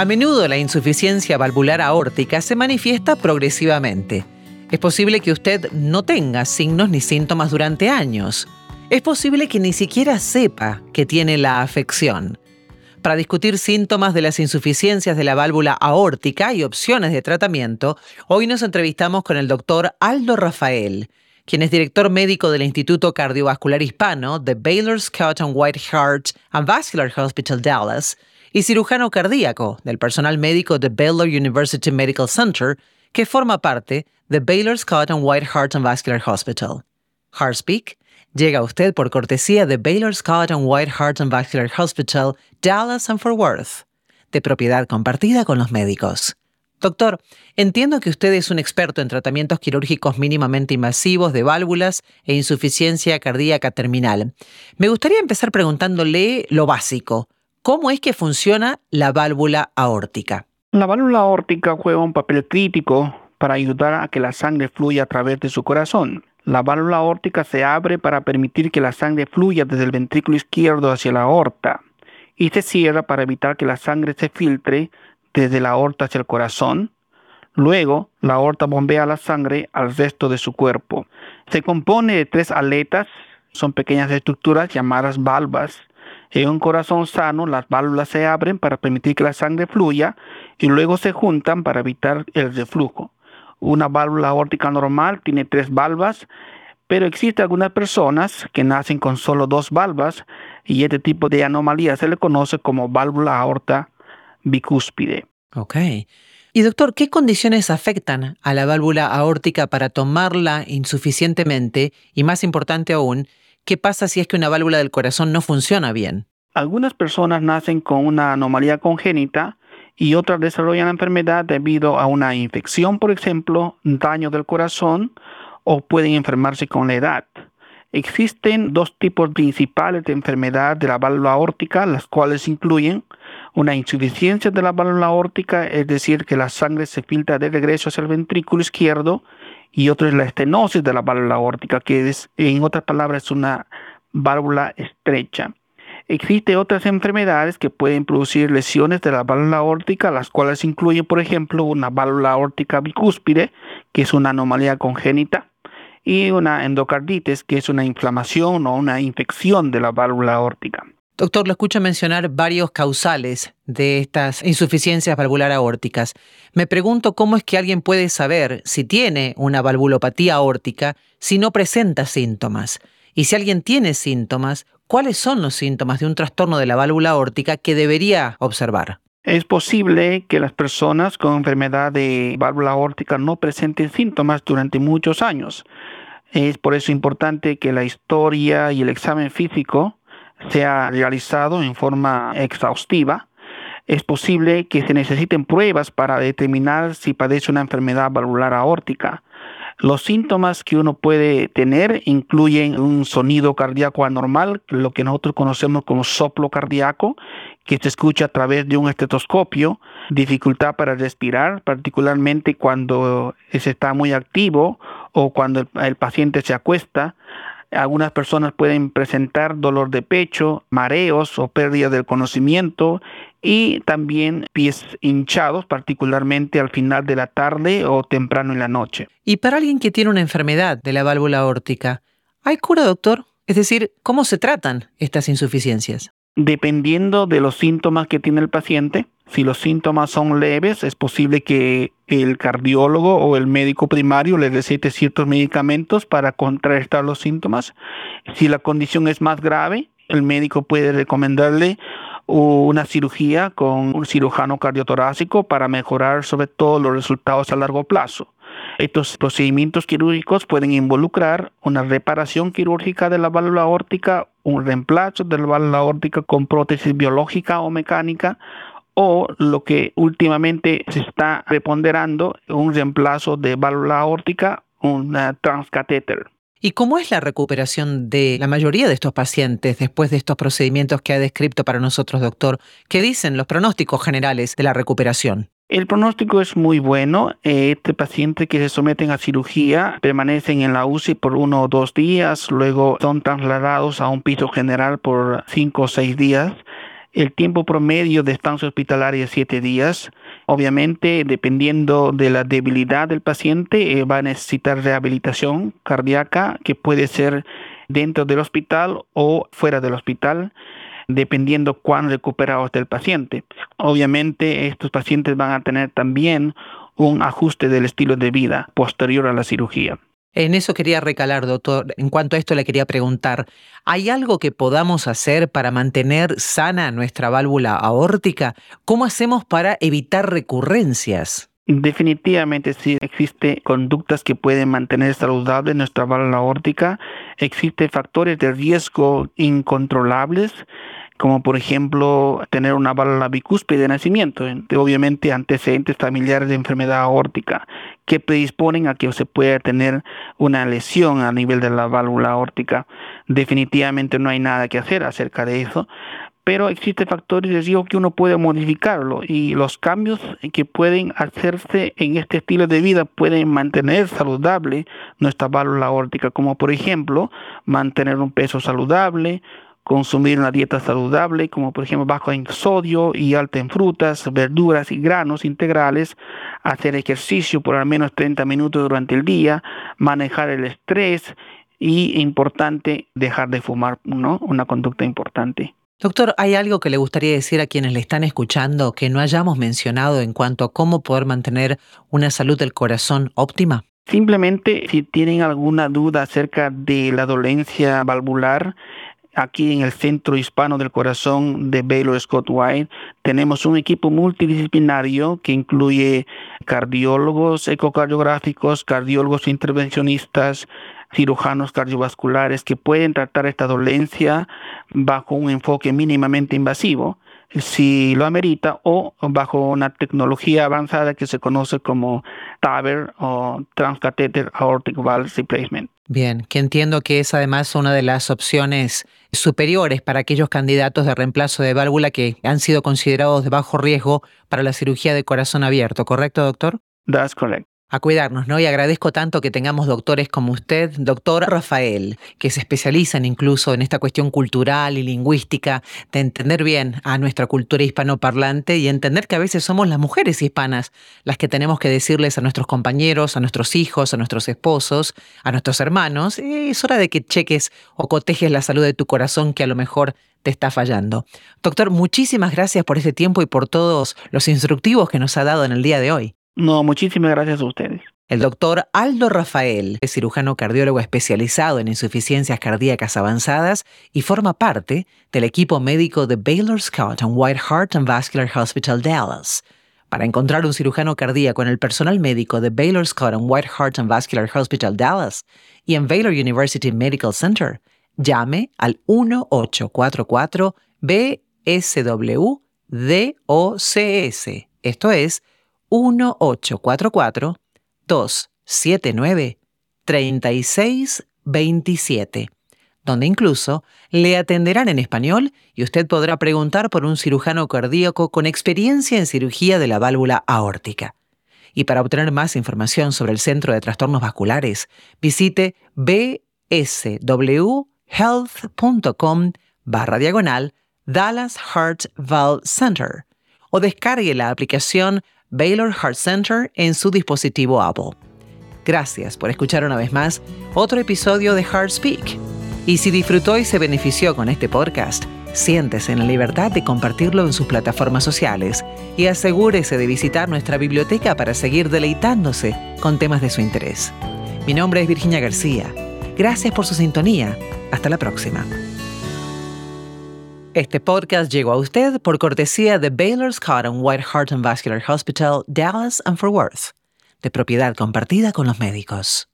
A menudo la insuficiencia valvular aórtica se manifiesta progresivamente. Es posible que usted no tenga signos ni síntomas durante años. Es posible que ni siquiera sepa que tiene la afección. Para discutir síntomas de las insuficiencias de la válvula aórtica y opciones de tratamiento, hoy nos entrevistamos con el doctor Aldo Rafael, quien es director médico del Instituto Cardiovascular Hispano de Baylor Scott and White Heart and Vascular Hospital Dallas y cirujano cardíaco del personal médico de Baylor University Medical Center, que forma parte de Baylor Scott and White Heart and Vascular Hospital. HeartSpeak llega a usted por cortesía de Baylor Scott and White Heart and Vascular Hospital, Dallas and Fort Worth, de propiedad compartida con los médicos. Doctor, entiendo que usted es un experto en tratamientos quirúrgicos mínimamente invasivos de válvulas e insuficiencia cardíaca terminal. Me gustaría empezar preguntándole lo básico. ¿Cómo es que funciona la válvula aórtica? La válvula aórtica juega un papel crítico para ayudar a que la sangre fluya a través de su corazón. La válvula aórtica se abre para permitir que la sangre fluya desde el ventrículo izquierdo hacia la aorta y se cierra para evitar que la sangre se filtre desde la aorta hacia el corazón. Luego, la aorta bombea la sangre al resto de su cuerpo. Se compone de tres aletas, son pequeñas estructuras llamadas valvas en un corazón sano, las válvulas se abren para permitir que la sangre fluya y luego se juntan para evitar el reflujo. Una válvula aórtica normal tiene tres válvulas, pero existen algunas personas que nacen con solo dos válvulas y este tipo de anomalía se le conoce como válvula aorta bicúspide. Ok. Y doctor, ¿qué condiciones afectan a la válvula aórtica para tomarla insuficientemente y más importante aún, ¿Qué pasa si es que una válvula del corazón no funciona bien? Algunas personas nacen con una anomalía congénita y otras desarrollan la enfermedad debido a una infección, por ejemplo, daño del corazón o pueden enfermarse con la edad. Existen dos tipos principales de enfermedad de la válvula aórtica, las cuales incluyen una insuficiencia de la válvula aórtica, es decir, que la sangre se filtra de regreso hacia el ventrículo izquierdo y otro es la estenosis de la válvula aórtica, que es, en otras palabras, es una válvula estrecha. Existen otras enfermedades que pueden producir lesiones de la válvula aórtica, las cuales incluyen, por ejemplo, una válvula aórtica bicúspide, que es una anomalía congénita, y una endocarditis, que es una inflamación o una infección de la válvula aórtica. Doctor, lo escucho mencionar varios causales de estas insuficiencias valvular aórticas. Me pregunto cómo es que alguien puede saber si tiene una valvulopatía aórtica si no presenta síntomas. Y si alguien tiene síntomas, ¿cuáles son los síntomas de un trastorno de la válvula aórtica que debería observar? Es posible que las personas con enfermedad de válvula aórtica no presenten síntomas durante muchos años. Es por eso importante que la historia y el examen físico sea realizado en forma exhaustiva, es posible que se necesiten pruebas para determinar si padece una enfermedad valvular aórtica. Los síntomas que uno puede tener incluyen un sonido cardíaco anormal, lo que nosotros conocemos como soplo cardíaco, que se escucha a través de un estetoscopio, dificultad para respirar, particularmente cuando se está muy activo o cuando el, paciente se acuesta, algunas personas pueden presentar dolor de pecho, mareos o pérdida del conocimiento y también pies hinchados, particularmente al final de la tarde o temprano en la noche. Y para alguien que tiene una enfermedad de la válvula aórtica, ¿hay cura, doctor? Es decir, ¿cómo se tratan estas insuficiencias? Dependiendo de los síntomas que tiene el paciente, si los síntomas son leves, es posible que el cardiólogo o el médico primario le recete ciertos medicamentos para contrarrestar los síntomas. Si la condición es más grave, el médico puede recomendarle una cirugía con un cirujano cardiotorácico para mejorar sobre todo los resultados a largo plazo. Estos procedimientos quirúrgicos pueden involucrar una reparación quirúrgica de la válvula aórtica, un reemplazo de la válvula aórtica con prótesis biológica o mecánica, o lo que últimamente se está reponderando, un reemplazo de válvula aórtica, una transcatéter. ¿Y cómo es la recuperación de la mayoría de estos pacientes después de estos procedimientos que ha descrito para nosotros, doctor? ¿Qué dicen los pronósticos generales de la recuperación? El pronóstico es muy bueno. Este paciente que se someten a cirugía permanecen en la UCI por uno o dos días, luego son trasladados a un piso general por cinco o seis días El tiempo promedio de estancia hospitalaria es siete días. Obviamente, dependiendo de la debilidad del paciente, eh, va a necesitar rehabilitación cardíaca que puede ser dentro del hospital o fuera del hospital dependiendo cuán recuperado esté el paciente. Obviamente estos pacientes van a tener también un ajuste del estilo de vida posterior a la cirugía. En eso quería recalar, doctor. En cuanto a esto le quería preguntar, ¿hay algo que podamos hacer para mantener sana nuestra válvula aórtica? ¿Cómo hacemos para evitar recurrencias? Definitivamente sí existen conductas que pueden mantener saludable nuestra válvula aórtica. Existen factores de riesgo incontrolables como por ejemplo tener una válvula bicúspide de nacimiento, obviamente antecedentes familiares de enfermedad aórtica que predisponen a que se pueda tener una lesión a nivel de la válvula aórtica. Definitivamente no hay nada que hacer acerca de eso, pero existen factores de riesgo que uno puede modificarlo y los cambios que pueden hacerse en este estilo de vida pueden mantener saludable nuestra válvula aórtica, como por ejemplo mantener un peso saludable, consumir una dieta saludable, como por ejemplo bajo en sodio y alta en frutas, verduras y granos integrales, hacer ejercicio por al menos 30 minutos durante el día, manejar el estrés y importante dejar de fumar, ¿no? Una conducta importante. Doctor, ¿hay algo que le gustaría decir a quienes le están escuchando que no hayamos mencionado en cuanto a cómo poder mantener una salud del corazón óptima? Simplemente si tienen alguna duda acerca de la dolencia valvular, aquí en el Centro Hispano del Corazón de Baylor Scott White. Tenemos un equipo multidisciplinario que incluye cardiólogos ecocardiográficos, cardiólogos intervencionistas, cirujanos cardiovasculares que pueden tratar esta dolencia bajo un enfoque mínimamente invasivo si lo amerita o bajo una tecnología avanzada que se conoce como TAVR o Transcatheter Aortic Valve Replacement. Bien, que entiendo que es además una de las opciones superiores para aquellos candidatos de reemplazo de válvula que han sido considerados de bajo riesgo para la cirugía de corazón abierto, ¿correcto, doctor? That's correct a cuidarnos, ¿no? Y agradezco tanto que tengamos doctores como usted, doctor Rafael, que se especializan incluso en esta cuestión cultural y lingüística, de entender bien a nuestra cultura hispanoparlante y entender que a veces somos las mujeres hispanas las que tenemos que decirles a nuestros compañeros, a nuestros hijos, a nuestros esposos, a nuestros hermanos, es hora de que cheques o cotejes la salud de tu corazón que a lo mejor te está fallando. Doctor, muchísimas gracias por este tiempo y por todos los instructivos que nos ha dado en el día de hoy. No, muchísimas gracias a ustedes. El doctor Aldo Rafael es cirujano cardiólogo especializado en insuficiencias cardíacas avanzadas y forma parte del equipo médico de Baylor Scott and White Heart and Vascular Hospital Dallas. Para encontrar un cirujano cardíaco en el personal médico de Baylor Scott and White Heart and Vascular Hospital Dallas y en Baylor University Medical Center, llame al 1844 BSW DOCS. Esto es 1844-279-3627, donde incluso le atenderán en español y usted podrá preguntar por un cirujano cardíaco con experiencia en cirugía de la válvula aórtica. Y para obtener más información sobre el Centro de Trastornos Vasculares, visite bswhealth.com barra diagonal Dallas Heart Valve Center o descargue la aplicación Baylor Heart Center en su dispositivo Apple. Gracias por escuchar una vez más otro episodio de Heart Speak. Y si disfrutó y se benefició con este podcast, siéntese en la libertad de compartirlo en sus plataformas sociales y asegúrese de visitar nuestra biblioteca para seguir deleitándose con temas de su interés. Mi nombre es Virginia García. Gracias por su sintonía. Hasta la próxima. Este podcast llegó a usted por cortesía de Baylor Scott and White Heart and Vascular Hospital, Dallas and Fort Worth, de propiedad compartida con los médicos.